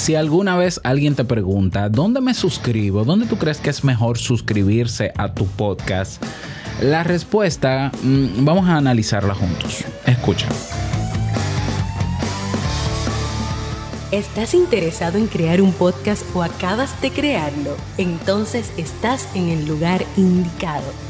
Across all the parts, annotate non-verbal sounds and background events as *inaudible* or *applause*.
Si alguna vez alguien te pregunta, ¿dónde me suscribo? ¿Dónde tú crees que es mejor suscribirse a tu podcast? La respuesta, mm, vamos a analizarla juntos. Escucha. ¿Estás interesado en crear un podcast o acabas de crearlo? Entonces estás en el lugar indicado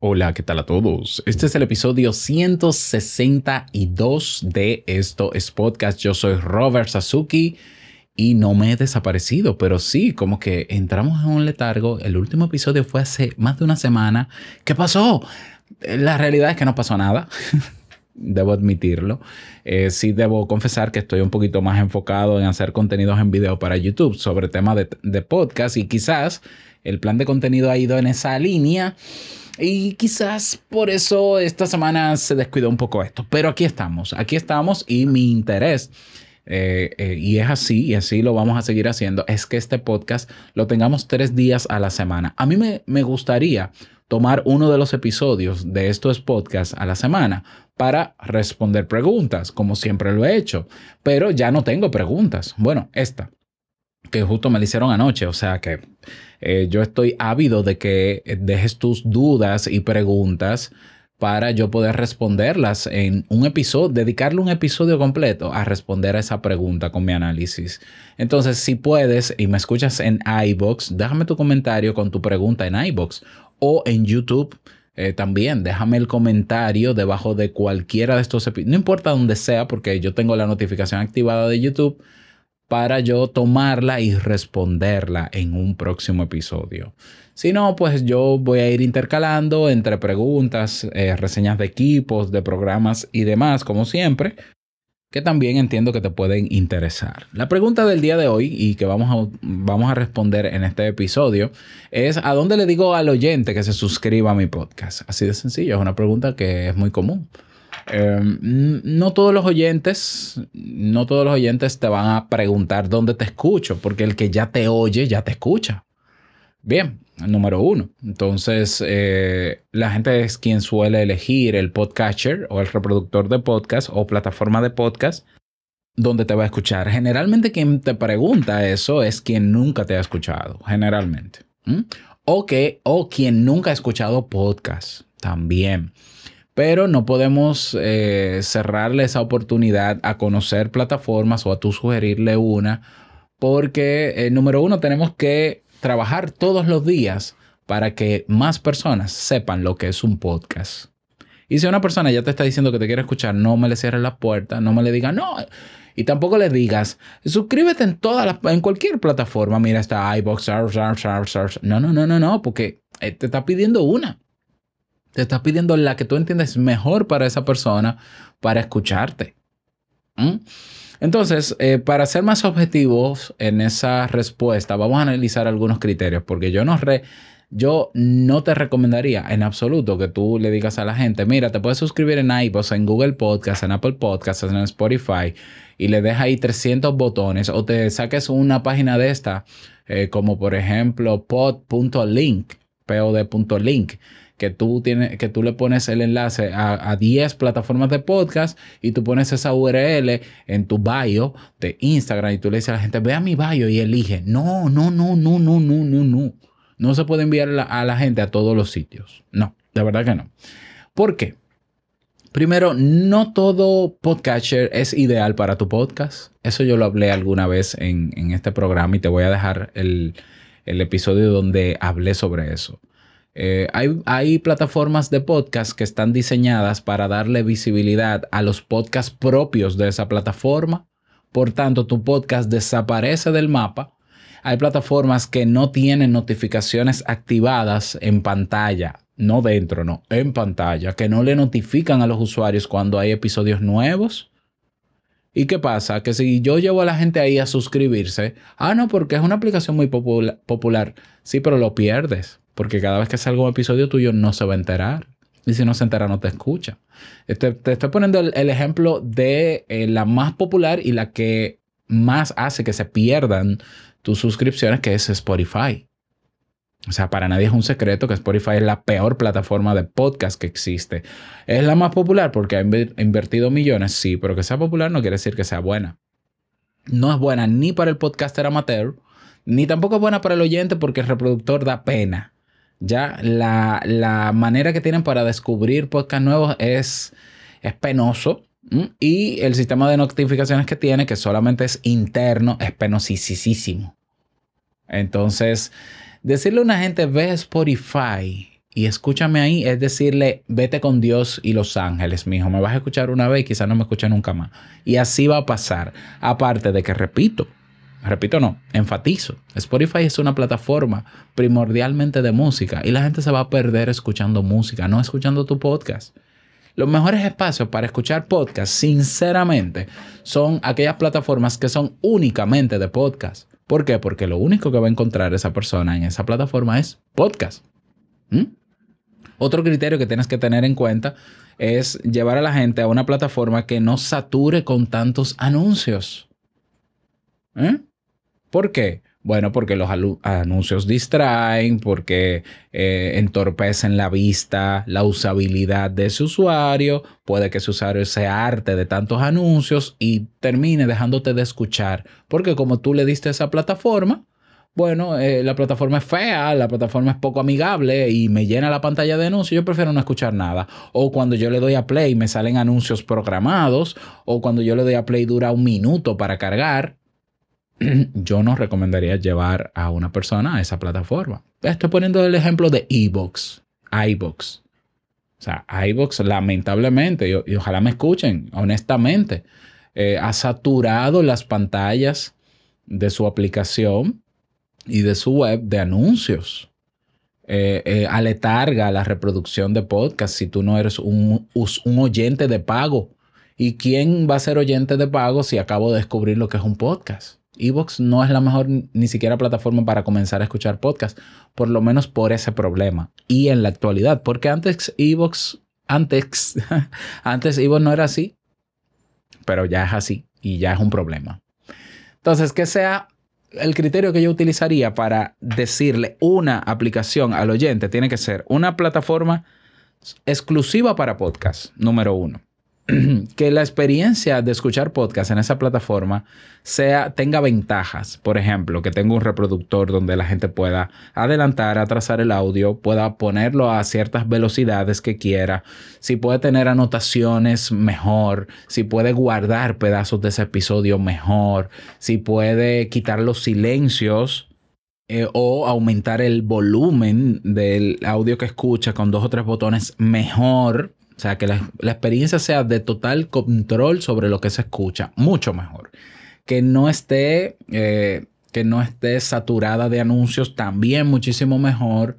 Hola, ¿qué tal a todos? Este es el episodio 162 de Esto es Podcast. Yo soy Robert Sasuki y no me he desaparecido, pero sí, como que entramos en un letargo. El último episodio fue hace más de una semana. ¿Qué pasó? La realidad es que no pasó nada. *laughs* debo admitirlo. Eh, sí debo confesar que estoy un poquito más enfocado en hacer contenidos en video para YouTube sobre temas de, de podcast y quizás el plan de contenido ha ido en esa línea y quizás por eso esta semana se descuidó un poco esto. Pero aquí estamos, aquí estamos y mi interés, eh, eh, y es así, y así lo vamos a seguir haciendo, es que este podcast lo tengamos tres días a la semana. A mí me, me gustaría tomar uno de los episodios de estos podcasts a la semana para responder preguntas, como siempre lo he hecho. Pero ya no tengo preguntas. Bueno, esta que justo me la hicieron anoche, o sea que eh, yo estoy ávido de que dejes tus dudas y preguntas para yo poder responderlas en un episodio, dedicarle un episodio completo a responder a esa pregunta con mi análisis. Entonces, si puedes y me escuchas en iBox, déjame tu comentario con tu pregunta en iBox o en YouTube. Eh, también déjame el comentario debajo de cualquiera de estos episodios, no importa dónde sea, porque yo tengo la notificación activada de YouTube para yo tomarla y responderla en un próximo episodio. Si no, pues yo voy a ir intercalando entre preguntas, eh, reseñas de equipos, de programas y demás, como siempre, que también entiendo que te pueden interesar. La pregunta del día de hoy y que vamos a, vamos a responder en este episodio es ¿a dónde le digo al oyente que se suscriba a mi podcast? Así de sencillo, es una pregunta que es muy común. Em, no todos los oyentes, no todos los oyentes te van a preguntar dónde te escucho, porque el que ya te oye, ya te escucha. Bien, número uno. Entonces, eh, la gente es quien suele elegir el podcatcher o el reproductor de podcast o plataforma de podcast donde te va a escuchar. Generalmente quien te pregunta eso es quien nunca te ha escuchado, generalmente. O, que, o quien nunca ha escuchado podcast también pero no podemos eh, cerrarle esa oportunidad a conocer plataformas o a tú sugerirle una, porque eh, número uno tenemos que trabajar todos los días para que más personas sepan lo que es un podcast. Y si una persona ya te está diciendo que te quiere escuchar, no me le cierres la puerta, no me le digas no. Y tampoco le digas, suscríbete en todas las, en cualquier plataforma. Mira, está iBox, no, no, no, no, no, porque eh, te está pidiendo una. Te estás pidiendo la que tú entiendes mejor para esa persona para escucharte. Entonces, eh, para ser más objetivos en esa respuesta, vamos a analizar algunos criterios, porque yo no, re, yo no te recomendaría en absoluto que tú le digas a la gente, mira, te puedes suscribir en iVoox, en Google Podcast, en Apple Podcast, en Spotify, y le dejas ahí 300 botones, o te saques una página de esta, eh, como por ejemplo pod.link, pod.link que tú, tienes, que tú le pones el enlace a, 10 plataformas de podcast y tú pones esa URL en tu bio de Instagram y tú le dices a la gente, ve a mi bio y elige. No, no, no, no, no, no, no, no. No se puede enviar a la gente a todos los sitios. No, de verdad que no. ¿Por qué? Primero, no todo podcatcher es ideal para tu podcast. Eso yo lo hablé alguna vez en, este programa y te voy a dejar el, el episodio donde hablé sobre eso. Eh, hay, plataformas de podcast que están diseñadas para darle visibilidad a los podcasts propios de esa plataforma. Por tanto, tu podcast desaparece del mapa. Hay plataformas que no tienen notificaciones activadas en pantalla, no dentro, no, en pantalla, que no le notifican a los usuarios cuando hay episodios nuevos. ¿Y qué pasa? Que si yo llevo a la gente ahí a suscribirse, ah, no, porque es una aplicación muy popular. Sí, pero lo pierdes, porque cada vez que salga un episodio tuyo no se va a enterar. Y si no se entera, no te escucha. Este, te estoy poniendo el, ejemplo de eh, la más popular y la que más hace que se pierdan tus suscripciones, que es Spotify. O sea, para nadie es un secreto que Spotify es la peor plataforma de podcast que existe. Es la más popular porque ha invertido millones, sí, pero que sea popular no quiere decir que sea buena. No es buena ni para el podcaster amateur, ni tampoco es buena para el oyente porque el reproductor da pena. Ya la, manera que tienen para descubrir podcast nuevos es, es penoso. Y el sistema de notificaciones que tiene, que solamente es interno, es penosísimo. Entonces, Decirle a una gente, ve Spotify y escúchame ahí, es decirle, vete con Dios y los ángeles, mijo. Me vas a escuchar una vez y quizás no me escuche nunca más. Y así va a pasar. Aparte de que, repito, repito no, enfatizo, Spotify es una plataforma primordialmente de música y la gente se va a perder escuchando música, no escuchando tu podcast. Los mejores espacios para escuchar podcast, sinceramente, son aquellas plataformas que son únicamente de podcast. ¿Por qué? Porque lo único que va a encontrar esa persona en esa plataforma es podcast. ¿Mm? Otro criterio que tienes que tener en cuenta es llevar a la gente a una plataforma que no sature con tantos anuncios. ¿Eh? ¿Por qué? Bueno, porque los anuncios distraen, porque eh, entorpecen la vista, la usabilidad de ese usuario. Puede que ese usuario se arte de tantos anuncios y termine dejándote de escuchar. Porque como tú le diste a esa plataforma, bueno, eh, la plataforma es fea, la plataforma es poco amigable y me llena la pantalla de anuncios, yo prefiero no escuchar nada. O cuando yo le doy a play me salen anuncios programados, o cuando yo le doy a play dura un minuto para cargar. *clears throat* yo no recomendaría llevar a una persona a esa plataforma. Estoy poniendo el ejemplo de iBox, iBox. O sea, iBox lamentablemente, y, ojalá me escuchen, honestamente, eh, ha saturado las pantallas de su aplicación y de su web de anuncios. Eh, eh, aletarga la reproducción de podcast si tú no eres un oyente de pago. ¿Y quién va a ser oyente de pago si acabo de descubrir lo que es un podcast? Evox no es la mejor ni siquiera plataforma para comenzar a escuchar podcast, por lo menos por ese problema. Y en la actualidad, porque antes Evox, antes, *laughs* antes Evox no era así, pero ya es así y ya es un problema. Entonces, que sea el criterio que yo utilizaría para decirle una aplicación al oyente, tiene que ser una plataforma exclusiva para podcast, número uno. *clears throat* que la experiencia de escuchar podcast en esa plataforma sea, tenga ventajas. Por ejemplo, que tenga un reproductor donde la gente pueda adelantar, atrasar el audio, pueda ponerlo a ciertas velocidades que quiera, si puede tener anotaciones mejor, si puede guardar pedazos de ese episodio mejor, si puede quitar los silencios eh, o aumentar el volumen del audio que escucha con dos o tres botones mejor o sea, que la, experiencia sea de total control sobre lo que se escucha, mucho mejor. Que no esté, eh, que no esté saturada de anuncios, también muchísimo mejor.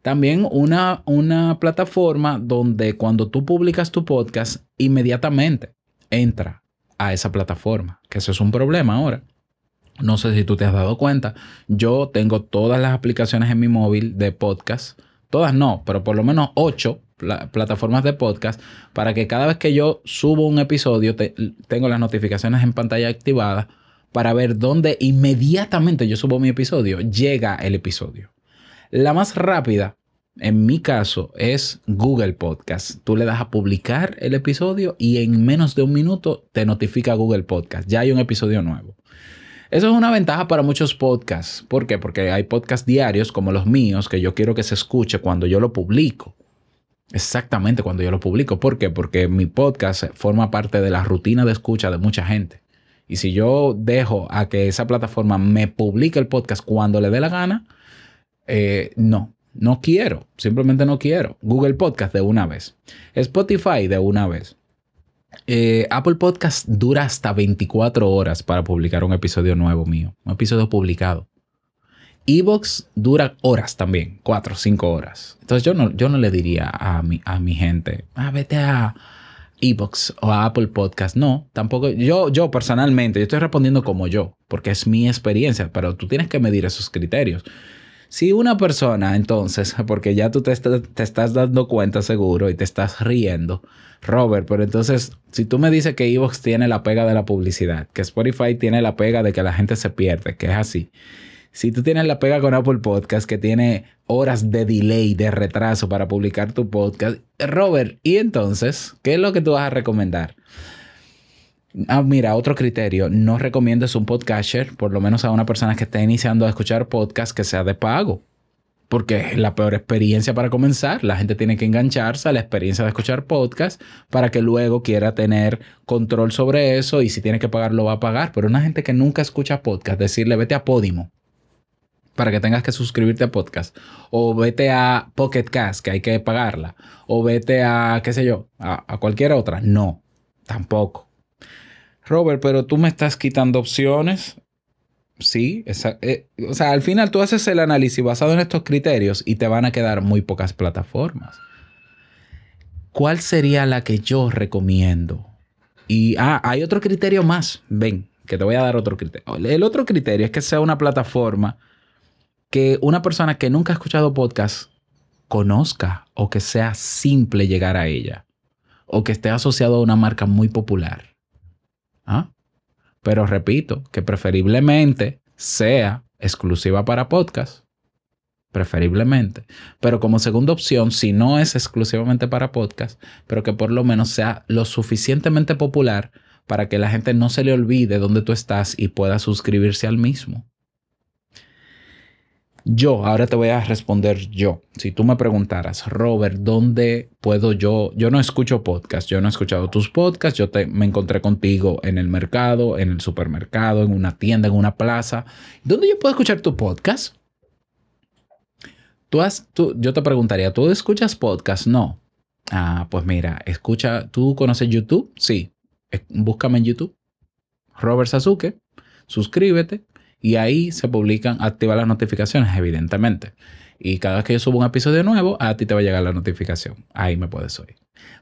También una, una plataforma donde cuando tú publicas tu podcast, inmediatamente entra a esa plataforma, que eso es un problema ahora. No sé si tú te has dado cuenta, yo tengo todas las aplicaciones en mi móvil de podcast, todas no, pero por lo menos ocho plataformas de podcast para que cada vez que yo subo un episodio tengo las notificaciones en pantalla activadas para ver dónde inmediatamente yo subo mi episodio llega el episodio. La más rápida, en mi caso, es Google Podcast. Tú le das a publicar el episodio y en menos de un minuto te notifica Google Podcast. Ya hay un episodio nuevo. Eso es una ventaja para muchos podcasts. ¿Por qué? Porque hay podcasts diarios como los míos que yo quiero que se escuche cuando yo lo publico. Exactamente cuando yo lo publico. ¿Por qué? Porque mi podcast forma parte de la rutina de escucha de mucha gente. Y si yo dejo a que esa plataforma me publique el podcast cuando le dé la gana, eh, no, no quiero. Simplemente no quiero. Google Podcast de una vez. Spotify de una vez. Eh, Apple Podcast dura hasta 24 horas para publicar un episodio nuevo mío. Un episodio publicado. Evox dura horas también, 4 o 5 horas. Entonces yo no, yo no le diría a mi, a mi gente, ah, vete a, Ebox o a Apple Podcast. No, tampoco. Yo, yo personalmente, yo estoy respondiendo como yo, porque es mi experiencia, pero tú tienes que medir esos criterios. Si una persona, entonces, *laughs* porque ya tú te, te, estás dando cuenta seguro y te estás riendo, Robert, pero entonces, si tú me dices que Evox tiene la pega de la publicidad, que Spotify tiene la pega de que la gente se pierde, que es así. Si tú tienes la pega con Apple Podcast, que tiene horas de delay, de retraso para publicar tu podcast, Robert, ¿y entonces qué es lo que tú vas a recomendar? Ah, mira, otro criterio, no recomiendes un podcaster, por lo menos a una persona que esté iniciando a escuchar podcast que sea de pago, porque es la peor experiencia para comenzar. La gente tiene que engancharse a la experiencia de escuchar podcast para que luego quiera tener control sobre eso y si tiene que pagar lo va a pagar. Pero una gente que nunca escucha podcast, decirle vete a Podimo para que tengas que suscribirte a podcast. O vete a Pocket Cast, que hay que pagarla. O vete a, qué sé yo, a, cualquier otra. No, tampoco. Robert, pero tú me estás quitando opciones. Sí, eh, o sea, al final tú haces el análisis basado en estos criterios y te van a quedar muy pocas plataformas. ¿Cuál sería la que yo recomiendo? Y ah, hay otro criterio más. Ven, que te voy a dar otro criterio. El otro criterio es que sea una plataforma que una persona que nunca ha escuchado podcast conozca o que sea simple llegar a ella o que esté asociado a una marca muy popular. ¿Ah? Pero repito, que preferiblemente sea exclusiva para podcast. Preferiblemente. Pero como segunda opción, si no es exclusivamente para podcast, pero que por lo menos sea lo suficientemente popular para que la gente no se le olvide dónde tú estás y pueda suscribirse al mismo. Yo, ahora te voy a responder yo. Si tú me preguntaras, Robert, ¿dónde puedo yo? Yo no escucho podcast, yo no he escuchado tus podcasts, yo te, me encontré contigo en el mercado, en el supermercado, en una tienda, en una plaza. ¿Dónde yo puedo escuchar tu podcast? Tú has, tú, yo te preguntaría, ¿tú escuchas podcast? No. Ah, pues mira, escucha, ¿tú conoces YouTube? Sí. Búscame en YouTube. Robert Sasuke. Suscríbete y ahí se publican, activa las notificaciones, evidentemente. Y cada vez que yo subo un episodio nuevo, a ti te va a llegar la notificación. Ahí me puedes oír.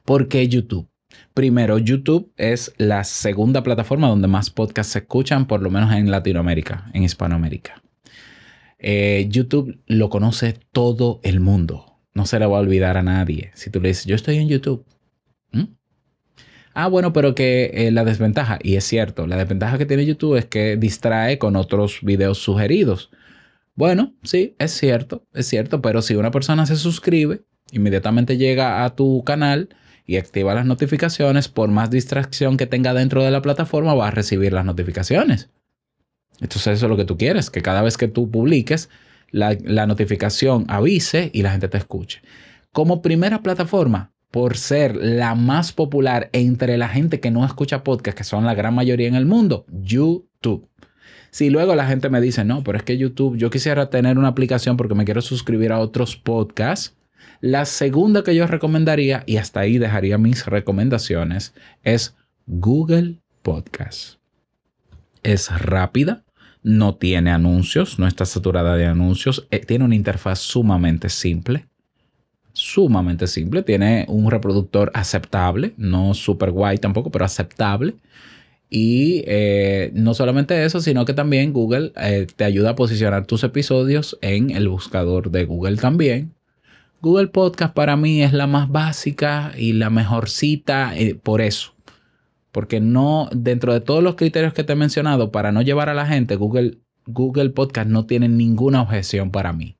¿Por qué YouTube? Primero, YouTube es la segunda plataforma donde más podcasts se escuchan, por lo menos en Latinoamérica, en Hispanoamérica. Eh, YouTube lo conoce todo el mundo. No se le va a olvidar a nadie. Si tú le dices, yo estoy en YouTube, Ah, bueno, pero que eh, la desventaja, y es cierto, la desventaja que tiene YouTube es que distrae con otros videos sugeridos. Bueno, sí, es cierto, es cierto, pero si una persona se suscribe, inmediatamente llega a tu canal y activa las notificaciones, por más distracción que tenga dentro de la plataforma, va a recibir las notificaciones. Entonces eso es lo que tú quieres, que cada vez que tú publiques, la, la notificación avise y la gente te escuche. Como primera plataforma, por ser la más popular entre la gente que no escucha podcast, que son la gran mayoría en el mundo, YouTube. Si luego la gente me dice, no, pero es que YouTube, yo quisiera tener una aplicación porque me quiero suscribir a otros podcasts, la segunda que yo recomendaría, y hasta ahí dejaría mis recomendaciones, es Google Podcast. Es rápida, no tiene anuncios, no está saturada de anuncios, eh, tiene una interfaz sumamente simple sumamente simple. Tiene un reproductor aceptable, no super guay tampoco, pero aceptable. Y eh, no solamente eso, sino que también Google eh, te ayuda a posicionar tus episodios en el buscador de Google también. Google Podcast para mí es la más básica y la mejor cita eh, por eso. Porque no, dentro de todos los criterios que te he mencionado, para no llevar a la gente, Google, Google Podcast no tiene ninguna objeción para mí.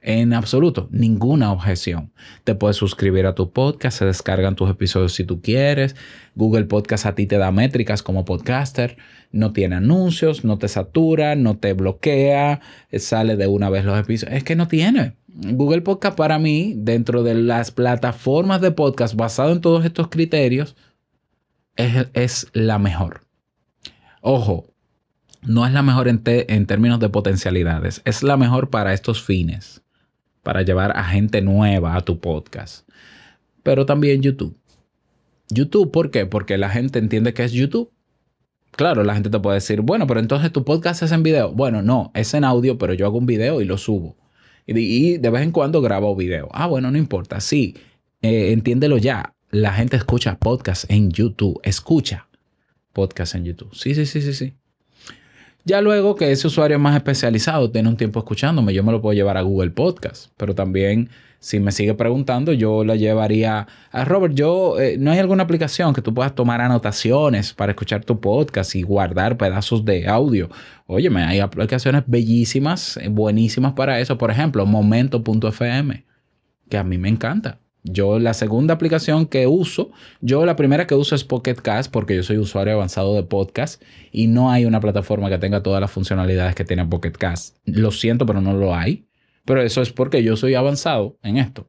En absoluto, ninguna objeción. Te puedes suscribir a tu podcast, se descargan tus episodios si tú quieres. Google Podcast a ti te da métricas como podcaster. No tiene anuncios, no te satura, no te bloquea, sale de una vez los episodios. Es que no tiene. Google Podcast para mí, dentro de las plataformas de podcast basado en todos estos criterios, es, es la mejor. Ojo, no es la mejor en, en términos de potencialidades, es la mejor para estos fines para llevar a gente nueva a tu podcast. Pero también YouTube. YouTube, ¿por qué? Porque la gente entiende que es YouTube. Claro, la gente te puede decir, bueno, pero entonces tu podcast es en video. Bueno, no, es en audio, pero yo hago un video y lo subo. Y, de vez en cuando grabo video. Ah, bueno, no importa. Sí, eh, entiéndelo ya. la gente escucha podcast en YouTube. Escucha podcast en YouTube. Sí, sí, sí, sí, sí. Ya luego que ese usuario más especializado tiene un tiempo escuchándome, yo me lo puedo llevar a Google Podcast, pero también si me sigue preguntando, yo lo llevaría a Robert. Yo, eh, ¿no hay alguna aplicación que tú puedas tomar anotaciones para escuchar tu podcast y guardar pedazos de audio? Óyeme, hay aplicaciones bellísimas, eh, buenísimas para eso. Por ejemplo, Momento.fm, que a mí me encanta. Yo la segunda aplicación que uso, yo la primera que uso es Pocket Cast porque yo soy usuario avanzado de podcast y no hay una plataforma que tenga todas las funcionalidades que tiene Pocket Cast. Lo siento, pero no lo hay. Pero eso es porque yo soy avanzado en esto.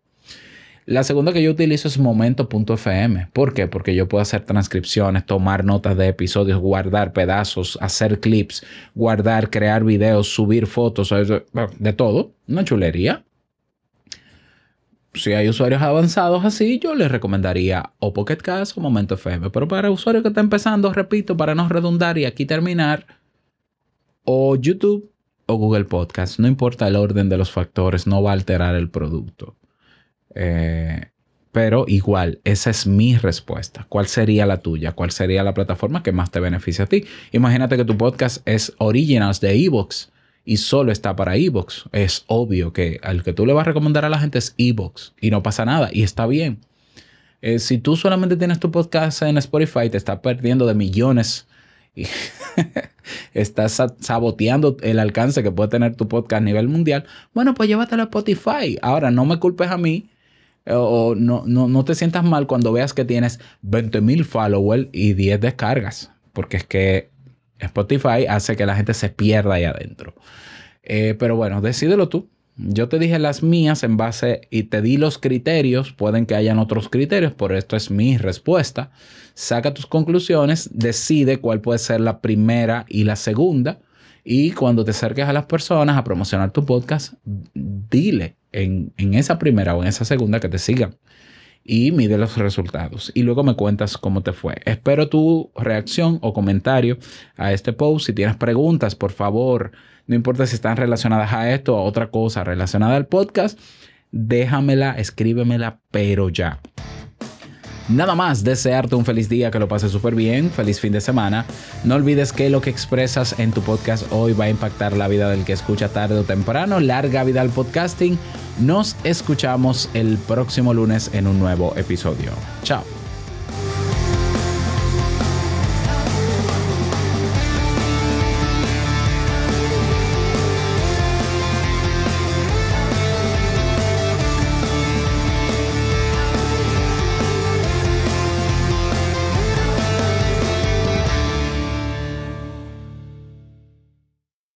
La segunda que yo utilizo es momento.fm. ¿Por qué? Porque yo puedo hacer transcripciones, tomar notas de episodios, guardar pedazos, hacer clips, guardar, crear videos, subir fotos, de todo. Una chulería si hay usuarios avanzados así, yo les recomendaría o Pocket Cast o Momento FM. Pero para usuarios que están empezando, repito, para no redundar y aquí terminar, o YouTube o Google Podcast. No importa el orden de los factores, no va a alterar el producto. Eh, pero igual, esa es mi respuesta. ¿Cuál sería la tuya? ¿Cuál sería la plataforma que más te beneficia a ti? Imagínate que tu podcast es Originals de Evox y solo está para Evox. Es obvio que al que tú le vas a recomendar a la gente es Evox y no pasa nada y está bien. Eh, si tú solamente tienes tu podcast en Spotify, te estás perdiendo de millones y *laughs* estás saboteando el alcance que puede tener tu podcast a nivel mundial. Bueno, pues llévatelo a Spotify. Ahora, no me culpes a mí eh, o no, no, no te sientas mal cuando veas que tienes 20 mil followers y 10 descargas, porque es que Spotify hace que la gente se pierda ahí adentro. Eh, pero bueno, decídelo tú. Yo te dije las mías en base y te di los criterios. Pueden que hayan otros criterios, por esto es mi respuesta. Saca tus conclusiones, decide cuál puede ser la primera y la segunda. Y cuando te acerques a las personas a promocionar tu podcast, dile en, en esa primera o en esa segunda que te sigan y mide los resultados. Y luego me cuentas cómo te fue. Espero tu reacción o comentario a este post. Si tienes preguntas, por favor, no importa si están relacionadas a esto o a otra cosa relacionada al podcast, déjamela, escríbemela, pero ya. Nada más, desearte un feliz día, que lo pases súper bien, feliz fin de semana. No olvides que lo que expresas en tu podcast hoy va a impactar la vida del que escucha tarde o temprano. Larga vida al podcasting. Nos escuchamos el próximo lunes en un nuevo episodio. Chao.